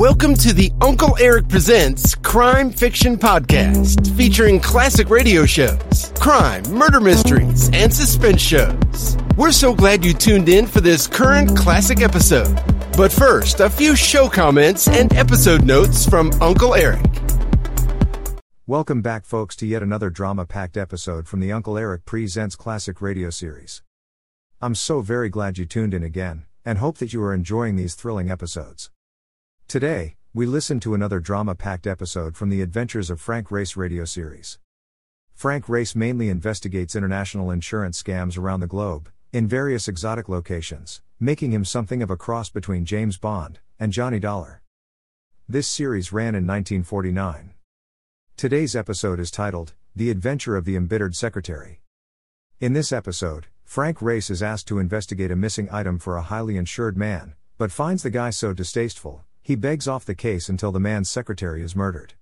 Welcome to the Uncle Erich Presents Crime Fiction Podcast, featuring classic radio shows, crime, murder mysteries, and suspense shows. We're so glad you tuned in for this current classic episode. But first, a few show comments and episode notes from Uncle Erich. Welcome back, folks, to yet another drama packed episode from the Uncle Erich Presents Classic Radio Series. I'm so very glad you tuned in again, and hope that you are enjoying these thrilling episodes. Today, we listen to another drama packed episode from the Adventures of Frank Race radio series. Frank Race mainly investigates international insurance scams around the globe, in various exotic locations, making him something of a cross between James Bond and Johnny Dollar. This series ran in 1949. Today's episode is titled, The Adventure of the Embittered Secretary. In this episode, Frank Race is asked to investigate a missing item for a highly insured man, but finds the guy so distasteful, he begs off the case until the man's secretary is murdered.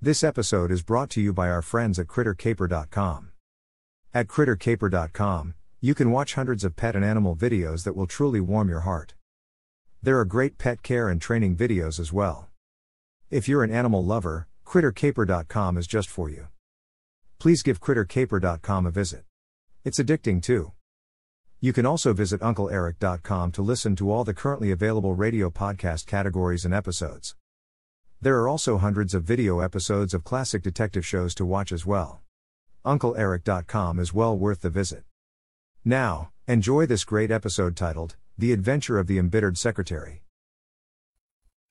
This episode is brought to you by our friends at CritterCaper.com. At CritterCaper.com, you can watch hundreds of pet and animal videos that will truly warm your heart. There are great pet care and training videos as well. If you're an animal lover, CritterCaper.com is just for you. Please give CritterCaper.com a visit. It's addicting too. You can also visit UncleErich.com to listen to all the currently available radio podcast categories and episodes. There are also hundreds of video episodes of classic detective shows to watch as well. UncleErich.com is well worth the visit. Now, enjoy this great episode titled, The Adventure of the Embittered Secretary.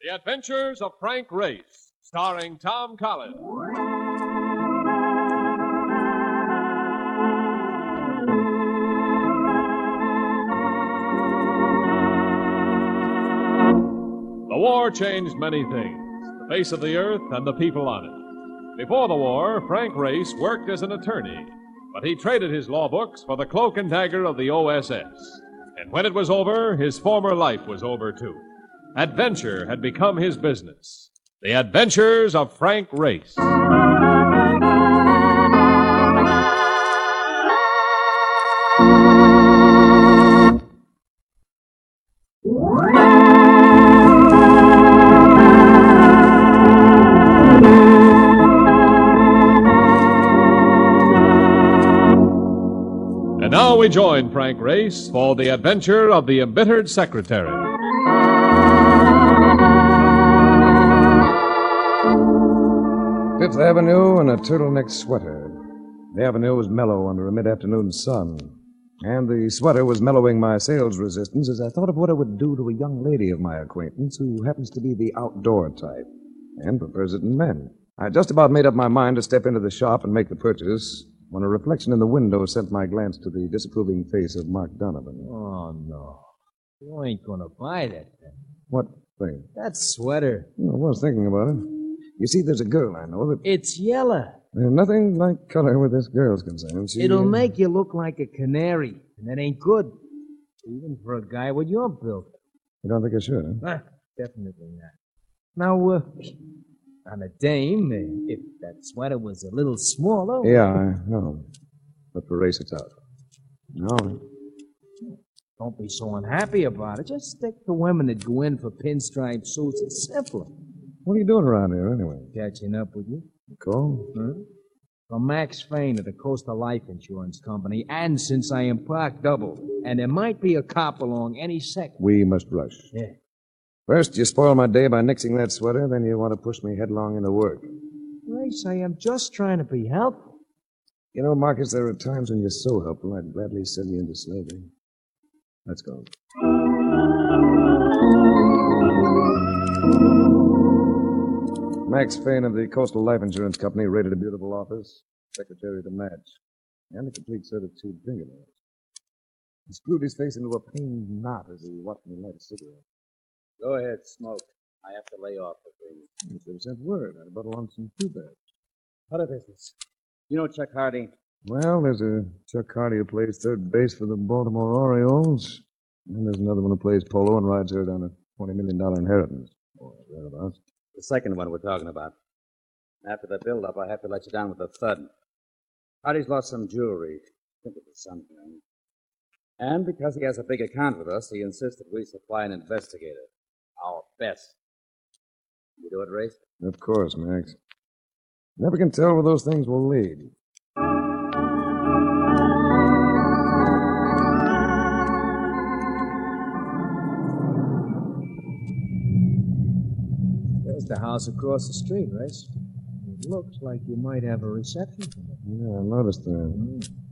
The Adventures of Frank Race, starring Tom Collins. The war changed many things the face of the earth and the people on it. Before the war, Frank Race worked as an attorney, but he traded his law books for the cloak and dagger of the OSS. And when it was over, his former life was over too. Adventure had become his business. The Adventures of Frank Race. We join Frank Race for the adventure of the embittered secretary. Fifth Avenue and a turtleneck sweater. The avenue was mellow under a mid afternoon sun, and the sweater was mellowing my sales resistance as I thought of what it would do to a young lady of my acquaintance who happens to be the outdoor type and prefers it in men. I just about made up my mind to step into the shop and make the purchase when a reflection in the window sent my glance to the disapproving face of Mark Donovan. Oh, no. You ain't gonna buy that thing. What thing? That sweater. I was thinking about it. You see, there's a girl I know that. It's yellow. There's nothing like color with this girl's concerned. She, It'll uh, make you look like a canary, and that ain't good. Even for a guy with your build. You don't think I should, huh? Ah, definitely not. Now, uh, on a dame, if that sweater was a little smaller. Yeah, I know. But for race, it's out. No. Don't be so unhappy about it. Just stick to women that go in for pinstripe suits. It's simpler. What are you doing around here, anyway? Catching up with you. Call? Huh? Hmm? From Max Fain of the Coastal Life Insurance Company, and since I am parked double, and there might be a cop along any second. We must rush. Yeah. First, you spoil my day by nixing that sweater, then you want to push me headlong into work. Race, I am just trying to be helpful. You know, Marcus, there are times when you're so helpful, I'd gladly sell you into slavery. Let's go. Max Fain of the Coastal Life Insurance Company rated a beautiful office, secretary to match, and a complete set of two fingernails. He screwed his face into a pained knot as he watched me light a cigarette. Go ahead, smoke. I have to lay off the thing. He should have sent word. I'd buttle on some two bags. What a business. You know Chuck Hardy? Well, there's a Chuck Hardy who plays third base for the Baltimore Orioles. And there's another one who plays polo and rides her down a $20 million inheritance. Or thereabouts. The second one we're talking about. After the build-up, I have to let you down with a thud. Hardy's lost some jewelry. I think it was something. And because he has a big account with us, he insisted we supply an investigator. Our best. You do it, Race? Of course, Max. Never can tell where those things will lead. There's the house across the street, Race. It looks like you might have a reception for it. Yeah, I noticed that. Mm.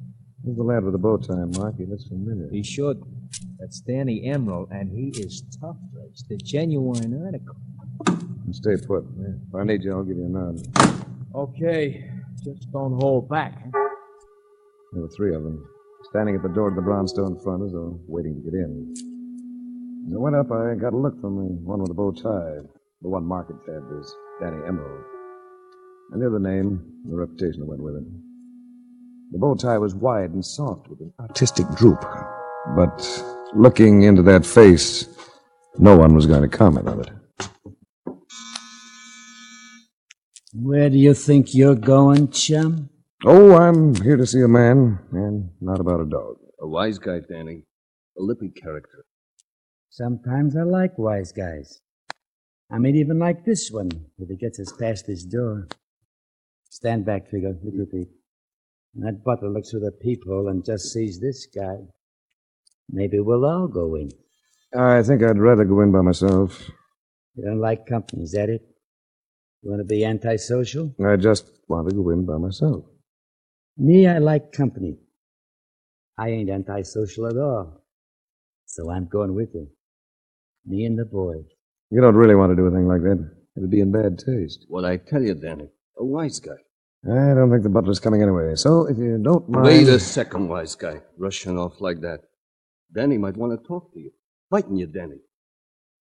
Who's the lad with the bow tie, Mark? He looks familiar. He should. That's Danny Emerald, and he is tough, Race. The genuine article. Stay put. If I need you, I'll give you a nod. Okay. Just don't hold back. There were three of them, standing at the door to the brownstone front as though waiting to get in. As I went up, I got a look from the one with the bow tie. The one Mark had tabbed as Danny Emerald. I knew the name, and the reputation that went with it. The bow tie was wide and soft with an artistic droop. But looking into that face, no one was going to comment on it. Where do you think you're going, chum? Oh, I'm here to see a man, and not about a dog. A wise guy, Danny. A lippy character. Sometimes I like wise guys. I may even like this one if he gets us past this door. Stand back, Figure. Look at me. That butler looks through the peephole and just sees this guy. Maybe we'll all go in. I think I'd rather go in by myself. You don't like company, is that it? You want to be antisocial? I just want to go in by myself. Me, I like company. I ain't antisocial at all. So I'm going with you. Me and the boy. You don't really want to do a thing like that. It'd be in bad taste. What I tell you, Danny. A wise guy. I don't think the butler's coming anyway. So if you don't mind. Wait a second, wise guy. Rushing off like that. Danny might want to talk to you. Fighting you, Danny.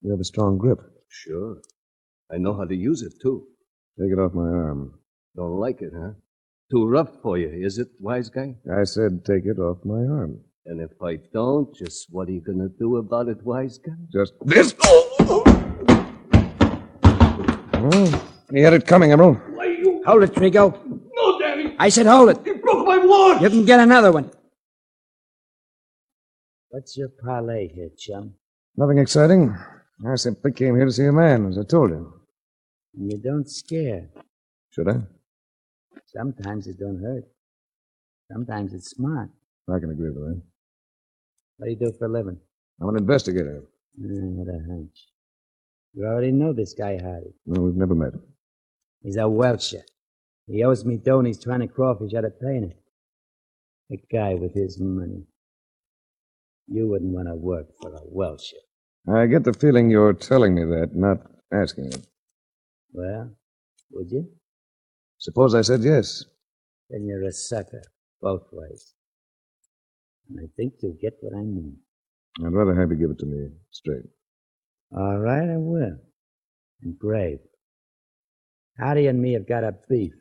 You have a strong grip. Sure. I know how to use it, too. Take it off my arm. Don't like it, huh? Too rough for you, is it, wise guy? I said take it off my arm. And if I don't, just what are you gonna do about it, wise guy? Just this. Well, he had it coming, Emerald. Hold it, Trigo. No, I said hold it. You broke my watch! You can get another one. What's your parlay here, chum? Nothing exciting. I simply came here to see a man, as I told you. And you don't scare. Should I? Sometimes it don't hurt. Sometimes it's smart. I can agree with that. What do you do for a living? I'm an investigator. Mm, I had a hunch. You already know this guy, Hardy. No, we've never met. He's a Welsher. He owes me dough and he's trying to crawfish out of paying it. A guy with his money. You wouldn't want to work for a Welsher. I get the feeling you're telling me that, not asking it. Well, would you? Suppose I said yes. Then you're a sucker, both ways. And I think you'll get what I mean. I'd rather have you give it to me straight. All right, I will. And brave. Hardy and me have got a beef.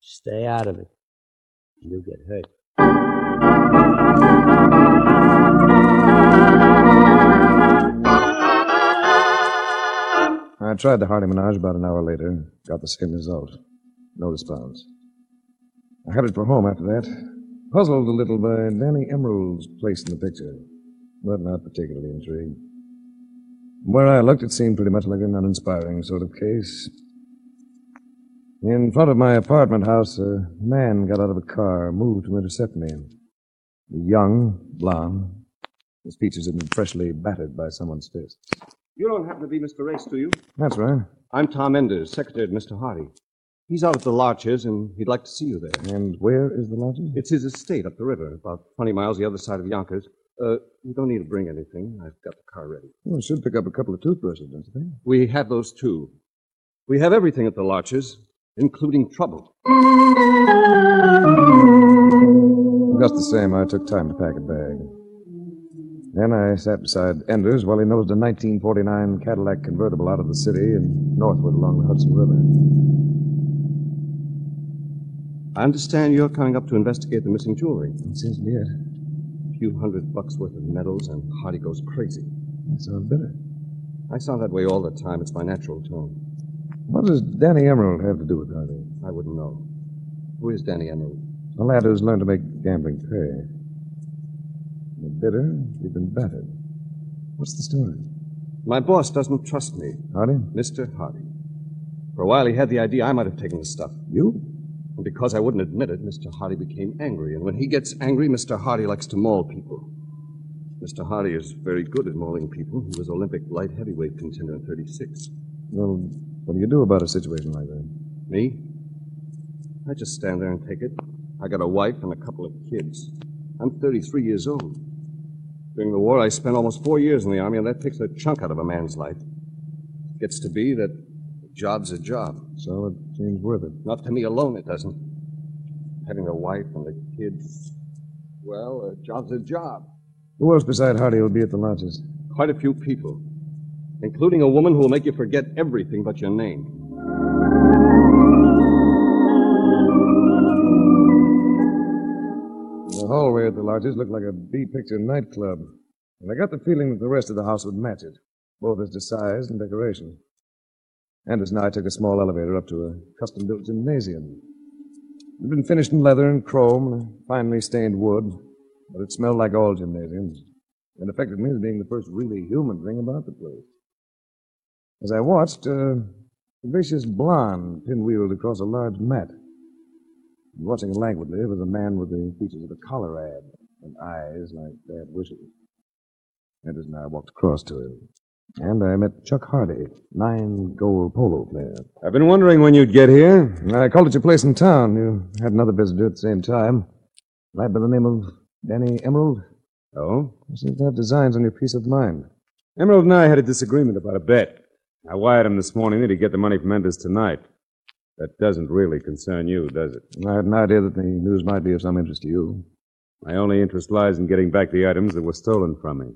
Stay out of it. You'll get hurt. I tried the Hardy Menage about an hour later. Got the same result. No response. I headed for home after that. Puzzled a little by Danny Emerald's place in the picture, but not particularly intrigued. Where I looked, it seemed pretty much like an uninspiring sort of case. In front of my apartment house, a man got out of a car, moved to intercept me. Young, blond. His features had been freshly battered by someone's fist. You don't happen to be Mr. Race, do you? That's right. I'm Tom Enders, secretary to Mr. Hardy. He's out at the Larches, and he'd like to see you there. And where is the Larches? It's his estate up the river, about 20 miles the other side of Yonkers. Uh, you don't need to bring anything. I've got the car ready. Well, should pick up a couple of toothbrushes, don't you think? We have those too. We have everything at the Larches, including trouble. Just the same, I took time to pack a bag. Then I sat beside Enders while he nosed a 1949 Cadillac convertible out of the city and northward along the Hudson River. I understand you're coming up to investigate the missing jewelry. It seems to be it. A few hundred bucks worth of medals, and Hardy goes crazy. That sounds bitter. I sound that way all the time. It's my natural tone. What does Danny Emerald have to do with Hardy? I wouldn't know. Who is Danny Emerald? A lad who's learned to make gambling pay. You're bitter, you've been battered. What's the story? My boss doesn't trust me. Hardy? Mr. Hardy. For a while, he had the idea I might have taken the stuff. You? And because I wouldn't admit it, Mr. Hardy became angry. And when he gets angry, Mr. Hardy likes to maul people. Mr. Hardy is very good at mauling people. He was Olympic light heavyweight contender in 36. Well, what do you do about a situation like that? Me? I just stand there and take it. I got a wife and a couple of kids. I'm 33 years old. During the war, I spent almost four years in the Army, and that takes a chunk out of a man's life. It gets to be that a job's a job. So it seems worth it. Not to me alone, it doesn't. Having a wife and the kids, well, a job's a job. Who else beside Hardy will be at the Larches? Quite a few people, including a woman who will make you forget everything but your name. The hallway at the Larches looked like a B-picture nightclub. And I got the feeling that the rest of the house would match it, both as to size and decoration. Enders and I took a small elevator up to a custom-built gymnasium. It had been finished in leather and chrome and finely stained wood, but it smelled like all gymnasiums and affected me as being the first really human thing about the place. As I watched, a vicious blonde pinwheeled across a large mat. Watching languidly was a man with the features of a Colorad and eyes like bad wishes. Enders and I walked across to him. And I met Chuck Hardy, nine goal polo player. I've been wondering when you'd get here. I called at your place in town. You had another visitor at the same time. Lad by the name of Danny Emerald. Oh? You seem to have designs on your peace of mind. Emerald and I had a disagreement about a bet. I wired him this morning that he'd get the money from Enders tonight. That doesn't really concern you, does it? I had an idea that the news might be of some interest to you. My only interest lies in getting back the items that were stolen from me.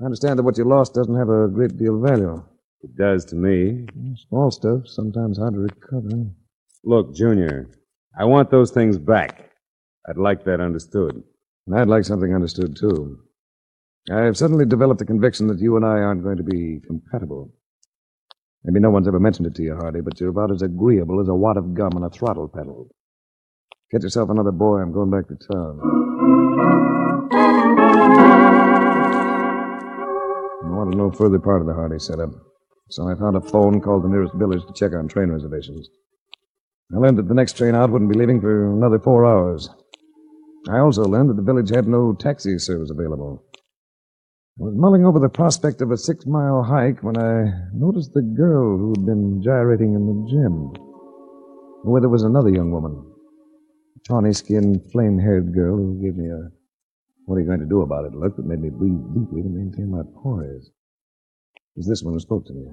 I understand that what you lost doesn't have a great deal of value. It does to me. Small stuff, sometimes hard to recover. Look, Junior, I want those things back. I'd like that understood. And I'd like something understood, too. I've suddenly developed the conviction that you and I aren't going to be compatible. Maybe no one's ever mentioned it to you, Hardy, but you're about as agreeable as a wad of gum on a throttle pedal. Get yourself another boy. I'm going back to town. I wanted no further part of the Hardy setup, so I found a phone, called the nearest village to check on train reservations. I learned that the next train out wouldn't be leaving for another four hours. I also learned that the village had no taxi service available. I was mulling over the prospect of a six mile hike when I noticed the girl who had been gyrating in the gym. Where there was another young woman, a tawny skinned, flame haired girl who gave me a what are you going to do about it look that made me breathe deeply to maintain my poise. It was this one who spoke to me.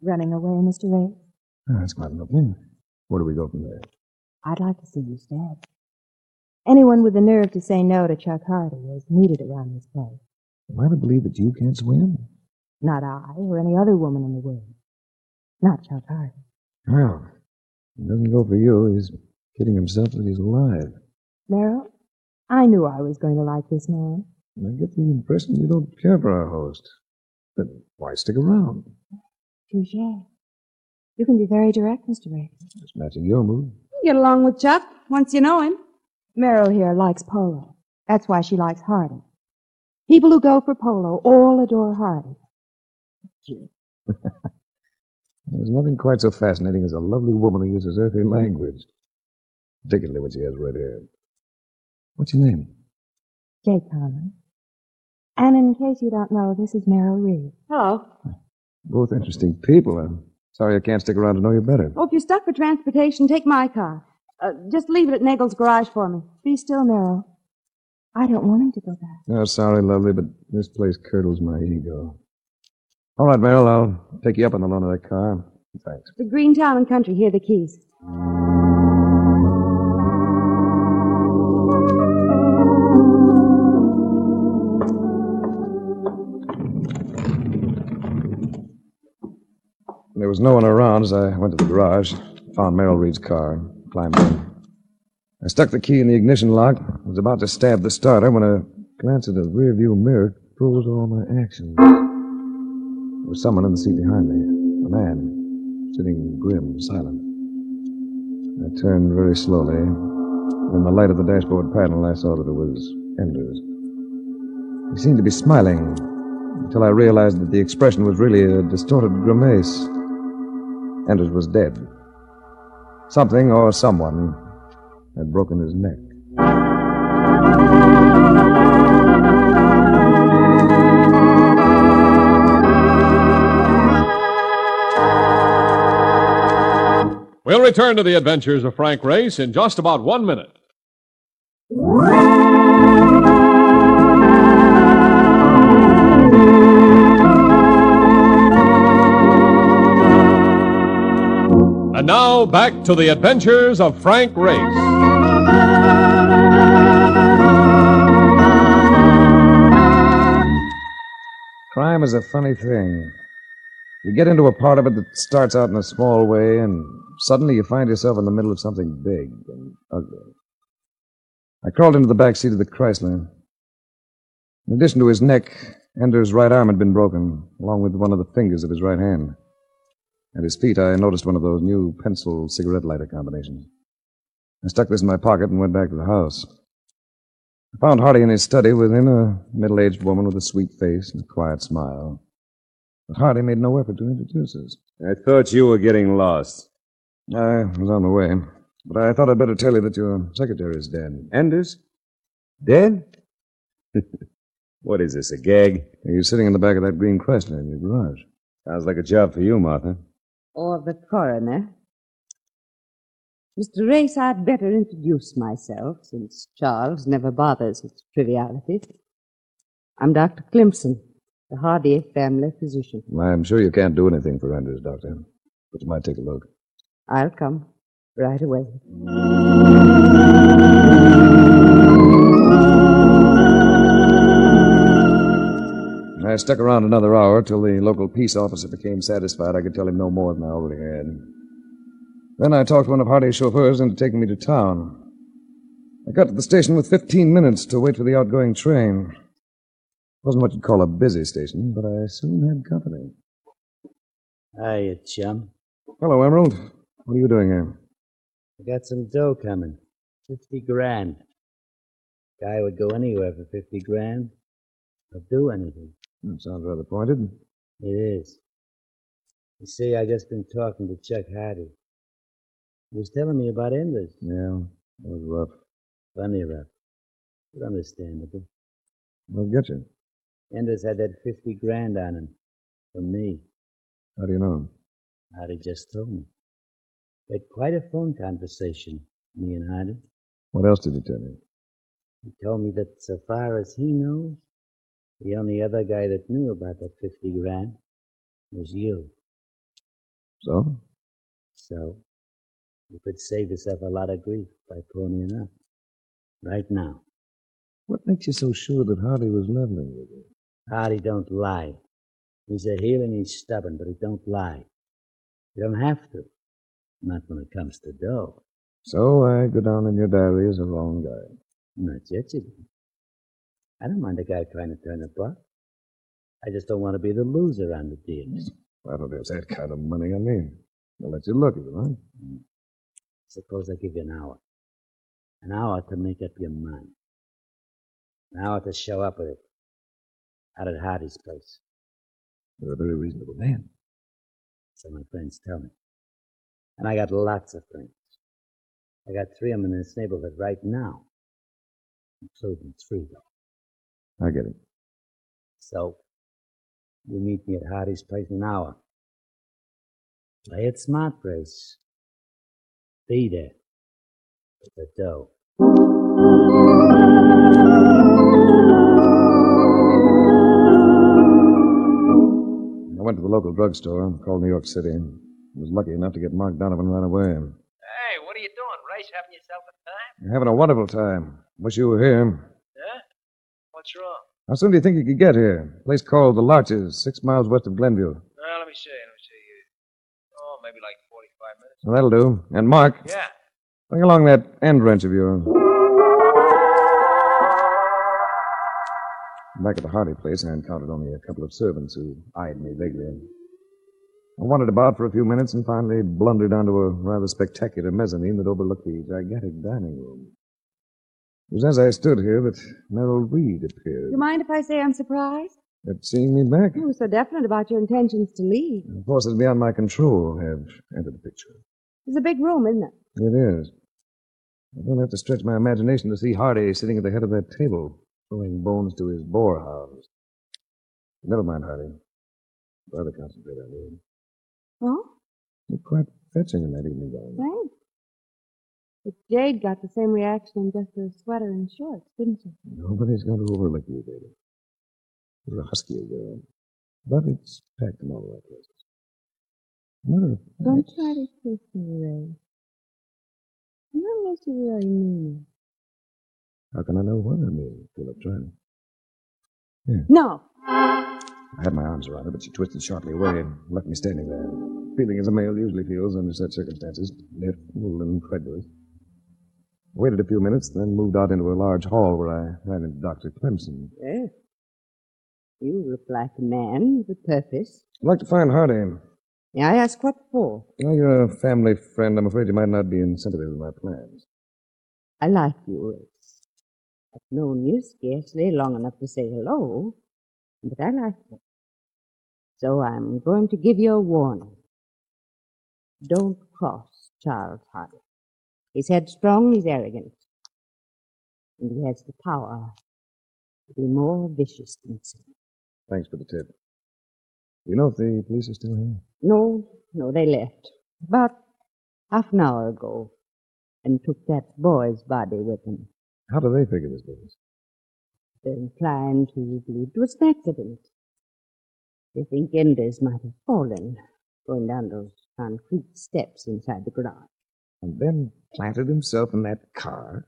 Running away, Mr. Ray? Oh, that's quite an opening. Where do we go from there? I'd like to see you stabbed. Anyone with the nerve to say no to Chuck Hardy is needed around this place. Am I to believe that you can't swim? Not I or any other woman in the world. Not Chuck Hardy. Well, it doesn't go for you. He's kidding himself that he's alive. Merrill, I knew I was going to like this man. I get the impression you don't care for our host. But why stick around? Touche. You can be very direct, Mr. Ray. Just matching your mood. Get along with Chuck once you know him. Merrill here likes polo. That's why she likes Hardy. People who go for polo all adore Hardy. There's nothing quite so fascinating as a lovely woman who uses earthly language, particularly when she has red hair. What's your name? Jay Conlon. And in case you don't know, this is Merrill Reed. Hello. Both interesting people. I'm sorry I can't stick around to know you better. Oh, if you're stuck for transportation, take my car. Uh, just leave it at Nagel's garage for me. Be still, Merrill. I don't want him to go back. Oh, sorry, lovely, but this place curdles my ego. All right, Merrill, I'll take you up on the loan of that car. Thanks. The Green Town and Country. Here are the keys. There was no one around as I went to the garage, found Merrill Reed's car, and climbed in. I stuck the key in the ignition lock, was about to stab the starter when a glance at the rearview mirror froze all my actions. There was someone in the seat behind me, a man, sitting grim, silent. I turned very slowly. And in the light of the dashboard panel, I saw that it was Enders. He seemed to be smiling, until I realized that the expression was really a distorted grimace. Enders was dead. Something or someone had broken his neck. We'll return to the adventures of Frank Race in just about one minute. And now back to the adventures of Frank Race. Crime is a funny thing. You get into a part of it that starts out in a small way, and suddenly you find yourself in the middle of something big and ugly. I crawled into the back seat of the Chrysler. In addition to his neck, Ender's right arm had been broken, along with one of the fingers of his right hand. At his feet, I noticed one of those new pencil cigarette lighter combinations. I stuck this in my pocket and went back to the house. I found Hardy in his study with him, a middle aged woman with a sweet face and a quiet smile. But Hardy made no effort to introduce us. I thought you were getting lost. I was on the way, but I thought I'd better tell you that your secretary is dead. Enders? Dead? what is this, a gag? He's sitting in the back of that green Chrysler in your garage. Sounds like a job for you, Martha. Or the coroner. Mr. Race, I'd better introduce myself, since Charles never bothers with trivialities. I'm Dr. Clemson, the Hardy family physician. I'm sure you can't do anything for Enders, Doctor, but you might take a look. I'll come right away. I stuck around another hour till the local peace officer became satisfied I could tell him no more than I already had. Then I talked one of Hardy's chauffeurs into taking me to town. I got to the station with 15 minutes to wait for the outgoing train. It wasn't what you'd call a busy station, but I soon had company. Hiya, chum. Hello, Emerald. What are you doing here? I got some dough coming. Fifty grand. Guy would go anywhere for fifty grand. I'll do anything. That sounds rather pointed. It is. You see, I just been talking to Chuck Hardy. He was telling me about Enders. Yeah, that was rough. Funny rough. But understandable. I'll get you. Enders had that fifty grand on him. From me. How do you know? Hardy just told me. We had quite a phone conversation, me and Hardy. What else did he tell you? He told me that so far as he knows, the only other guy that knew about that 50 grand was you. So? So, you could save yourself a lot of grief by ponying up. Right now. What makes you so sure that Hardy was leveling with you? Hardy don't lie. He's a heel and he's stubborn, but he don't lie. You don't have to. Not when it comes to dough. So I go down in your diary as a wrong guy. Not yet, you do. I don't mind a guy trying to turn a buck. I just don't want to be the loser on the deals. I don't have that kind of money on me. I'll let you look at it, huh? Mm. Suppose I give you an hour. An hour to make up your mind. An hour to show up with it. Out at Hardy's place. You're a very reasonable man. So my friends tell me. And I got lots of friends. I got three of them in this neighborhood right now. Including three, though. I get it. So, you meet me at Hardy's place in an hour. Play it smart, Race. Be there. With the dough. I went to the local drugstore, called New York City. I was lucky enough to get Mark Donovan right away. Hey, what are you doing, Race? Having yourself a time? You're having a wonderful time. Wish you were here. What's wrong? How soon do you think you could get here? A place called The Larches, six miles west of Glenview. Well, let me see. Let me see. Oh, maybe like 45 minutes. Well, that'll do. And Mark, Yeah. bring along that end wrench of yours. Back at the Hardy place, I encountered only a couple of servants who eyed me vaguely. I wandered about for a few minutes and finally blundered onto a rather spectacular mezzanine that overlooked the gigantic dining room. It was as I stood here that Merrill Reed appeared. Do You mind if I say I'm surprised? at seeing me back. You were so definite about your intentions to leave. Forces beyond my control have entered the picture. It's a big room, isn't it? It is. I don't have to stretch my imagination to see Hardy sitting at the head of that table, throwing bones to his boarhouse. Never mind, Hardy. Rather concentrate on you. Oh, You're quite fetching in that evening gown. thanks. But Jade got the same reaction in just a sweater and shorts, didn't she? Nobody's going to overlook you, baby. You're a husky girl. But it's packed in all the right places. Matter of Don't try to kiss me, Ray. Not unless you really mean how can I know what I mean tried it? it. No. I had my arms around her, but she twisted sharply away and left me standing there, feeling as a male usually feels under such circumstances, fool, and incredulous. Waited a few minutes, then moved out into a large hall where I ran into Dr. Clemson. Yes. You look like a man with a purpose. I'd like to find Hardy. May I ask what for? Well, you're a family friend. I'm afraid you might not be in sympathy with my plans. I like you, Race. I've known you scarcely long enough to say hello, but I like you. So I'm going to give you a warning. Don't cross Charles Hardy. He's headstrong, he's arrogant, and he has the power to be more vicious than sin. Thanks for the tip. You know if the police are still here? No, no, they left about half an hour ago and took that boy's body with them. How do they figure this business? They're inclined to believe it was an accident. They think Enders might have fallen going down those concrete steps inside the garage. And then planted himself in that car?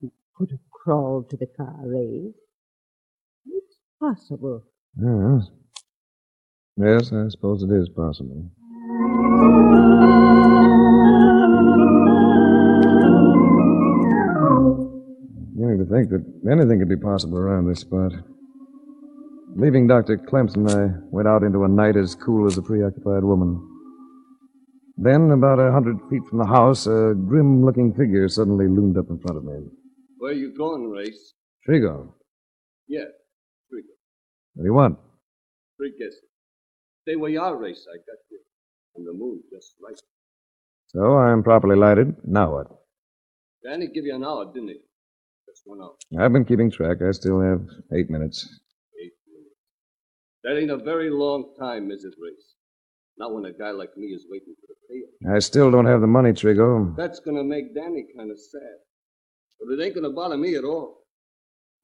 He could have crawled to the car, Ray. It's possible. Yes. Yes, I suppose it is possible. Beginning to think that anything could be possible around this spot. Leaving Dr. Clemson, I went out into a night as cool as a preoccupied woman. Then, about a hundred feet from the house, a grim looking figure suddenly loomed up in front of me. Where are you going, Race? Trigo, Yeah, Trigo. what do you want? Three guesses. Stay where you are, Race. I got you. And the moon just right. So I'm properly lighted. Now what? Danny give you an hour, didn't he? Just one hour. I've been keeping track. I still have eight minutes. Eight minutes. That ain't a very long time, Mrs. Race. Not when a guy like me is waiting for the payoff. I still don't have the money, Trigo. That's gonna make Danny kind of sad. But it ain't gonna bother me at all.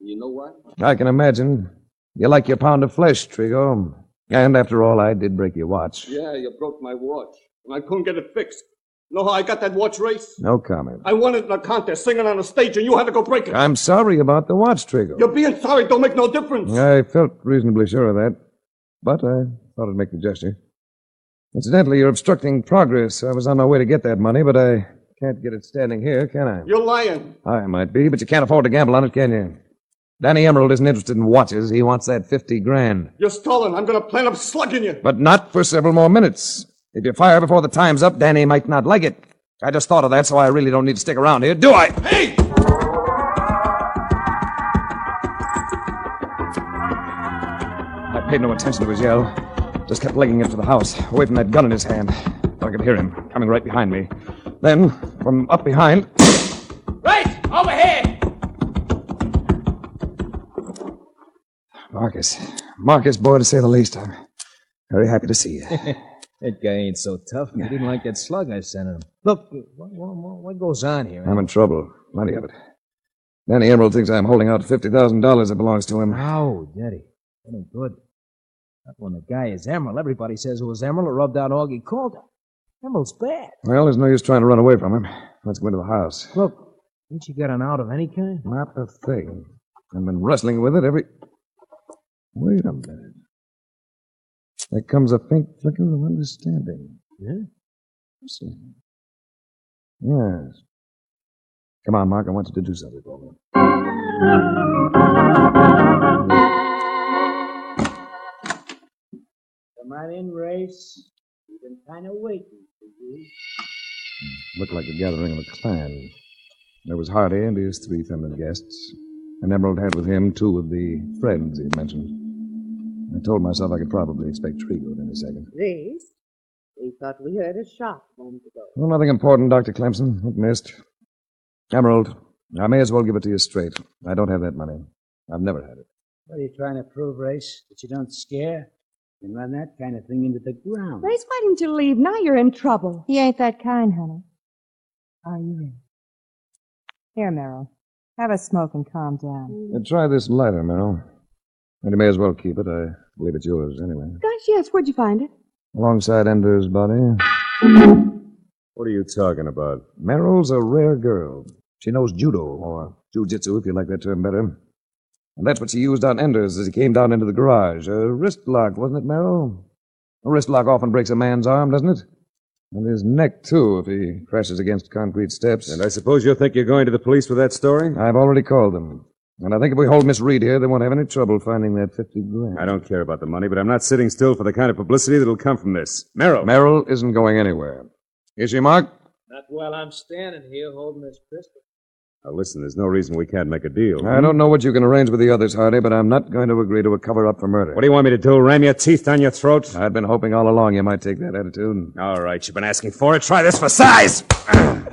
And you know why? I can imagine. You like your pound of flesh, Trigo. And after all, I did break your watch. Yeah, you broke my watch. And I couldn't get it fixed. Know how I got that watch race? No comment. I won it in a contest, singing on a stage, and you had to go break it. I'm sorry about the watch, Trigo. You're being sorry don't make no difference. I felt reasonably sure of that. But I thought I'd make the gesture. Incidentally, you're obstructing progress. I was on my way to get that money, but I can't get it standing here, can I? You're lying. I might be, but you can't afford to gamble on it, can you? Danny Emerald isn't interested in watches. He wants that 50 grand. You're stalling. I'm gonna plan up slugging you. But not for several more minutes. If you fire before the time's up, Danny might not like it. I just thought of that, so I really don't need to stick around here, do I? Hey! I paid no attention to his yell. Just kept legging into the house, away from that gun in his hand. I could hear him coming right behind me. Then, from up behind, Right! Over here! Marcus. Marcus, boy, to say the least. I'm very happy to see you. That guy ain't so tough. He didn't like that slug I sent him. Look, what, what, what goes on here? I'm in trouble. Plenty of it. Danny Emerald thinks I'm holding out $50,000 that belongs to him. Oh, Daddy. That ain't good. Not when the guy is Emerald. Everybody says it was Emerald who rubbed out Augie Calder. Emerald's bad. Well, there's no use trying to run away from him. Let's go into the house. Look, ain't you got an out of any kind? Not a thing. I've been wrestling with it every. Wait a minute. There comes a faint flicker of understanding. Yeah? Listen. Yes. Come on, Mark. I want you to do something for me. In, Race. We've been kind of waiting for you. Looked like a gathering of a clan. There was Hardy and his three feminine guests. And Emerald had with him two of the friends he mentioned. I told myself I could probably expect Trigo any second. This? We thought we heard a shot a moment ago. Well, nothing important, Dr. Clemson. It missed. Emerald, I may as well give it to you straight. I don't have that money. I've never had it. What are you trying to prove, Race? That you don't scare? And run that kind of thing into the ground. Race, why didn't you leave? Now you're in trouble. He ain't that kind, honey. Are you in? Here, Merrill. Have a smoke and calm down. Uh, try this lighter, Merrill. And you may as well keep it. I believe it's yours anyway. Gosh, yes. Where'd you find it? Alongside Ender's body. What are you talking about? Merrill's a rare girl. She knows judo, or jujitsu, if you like that term better. And that's what she used on Enders as he came down into the garage. A wrist lock, wasn't it, Merrill? A wrist lock often breaks a man's arm, doesn't it? And his neck, too, if he crashes against concrete steps. And I suppose you think you're going to the police with that story? I've already called them. And I think if we hold Miss Reed here, they won't have any trouble finding that 50 grand. I don't care about the money, but I'm not sitting still for the kind of publicity that'll come from this. Merrill. Merrill isn't going anywhere. Is she, Mark? Not while I'm standing here holding this pistol. Now, listen, there's no reason we can't make a deal. I hmm? don't know what you can arrange with the others, Hardy, but I'm not going to agree to a cover up for murder. What do you want me to do? Ram your teeth down your throat? I'd been hoping all along you might take that attitude. All right, you've been asking for it. Try this for size.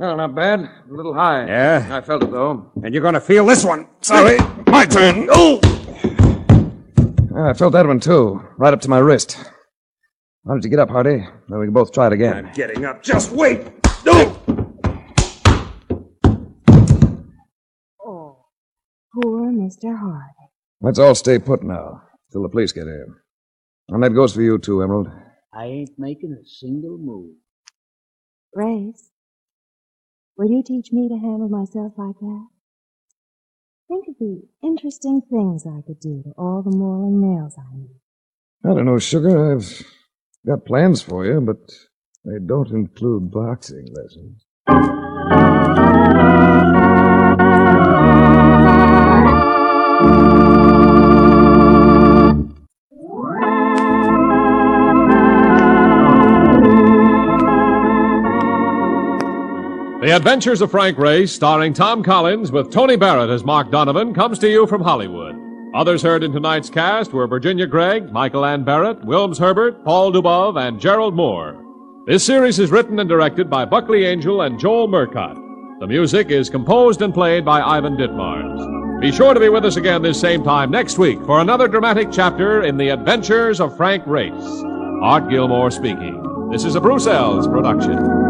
Well, not bad. A little high. Yeah? I felt it, though. And you're going to feel this one. Sorry. My turn. Oh! I felt that one, too. Right up to my wrist. Why don't you get up, Hardy? Then we can both try it again. I'm getting up. Just wait. Oh! Oh, poor Mr. Hardy. Let's all stay put now, till the police get here. And that goes for you, too, Emerald. I ain't making a single move. Race, will you teach me to handle myself like that? Think of the interesting things I could do to all the moral nails I need. I don't know, Sugar. I've got plans for you, but they don't include boxing lessons. The Adventures of Frank Race, starring Tom Collins with Tony Barrett as Mark Donovan, comes to you from Hollywood. Others heard in tonight's cast were Virginia Gregg, Michael Ann Barrett, Wilms Herbert, Paul Dubov, and Gerald Mohr. This series is written and directed by Buckley Angell and Joel Murcott. The music is composed and played by Ivan Ditmars. Be sure to be with us again this same time next week for another dramatic chapter in the adventures of Frank Race. Art Gilmore speaking. This is a Bruce Eells production.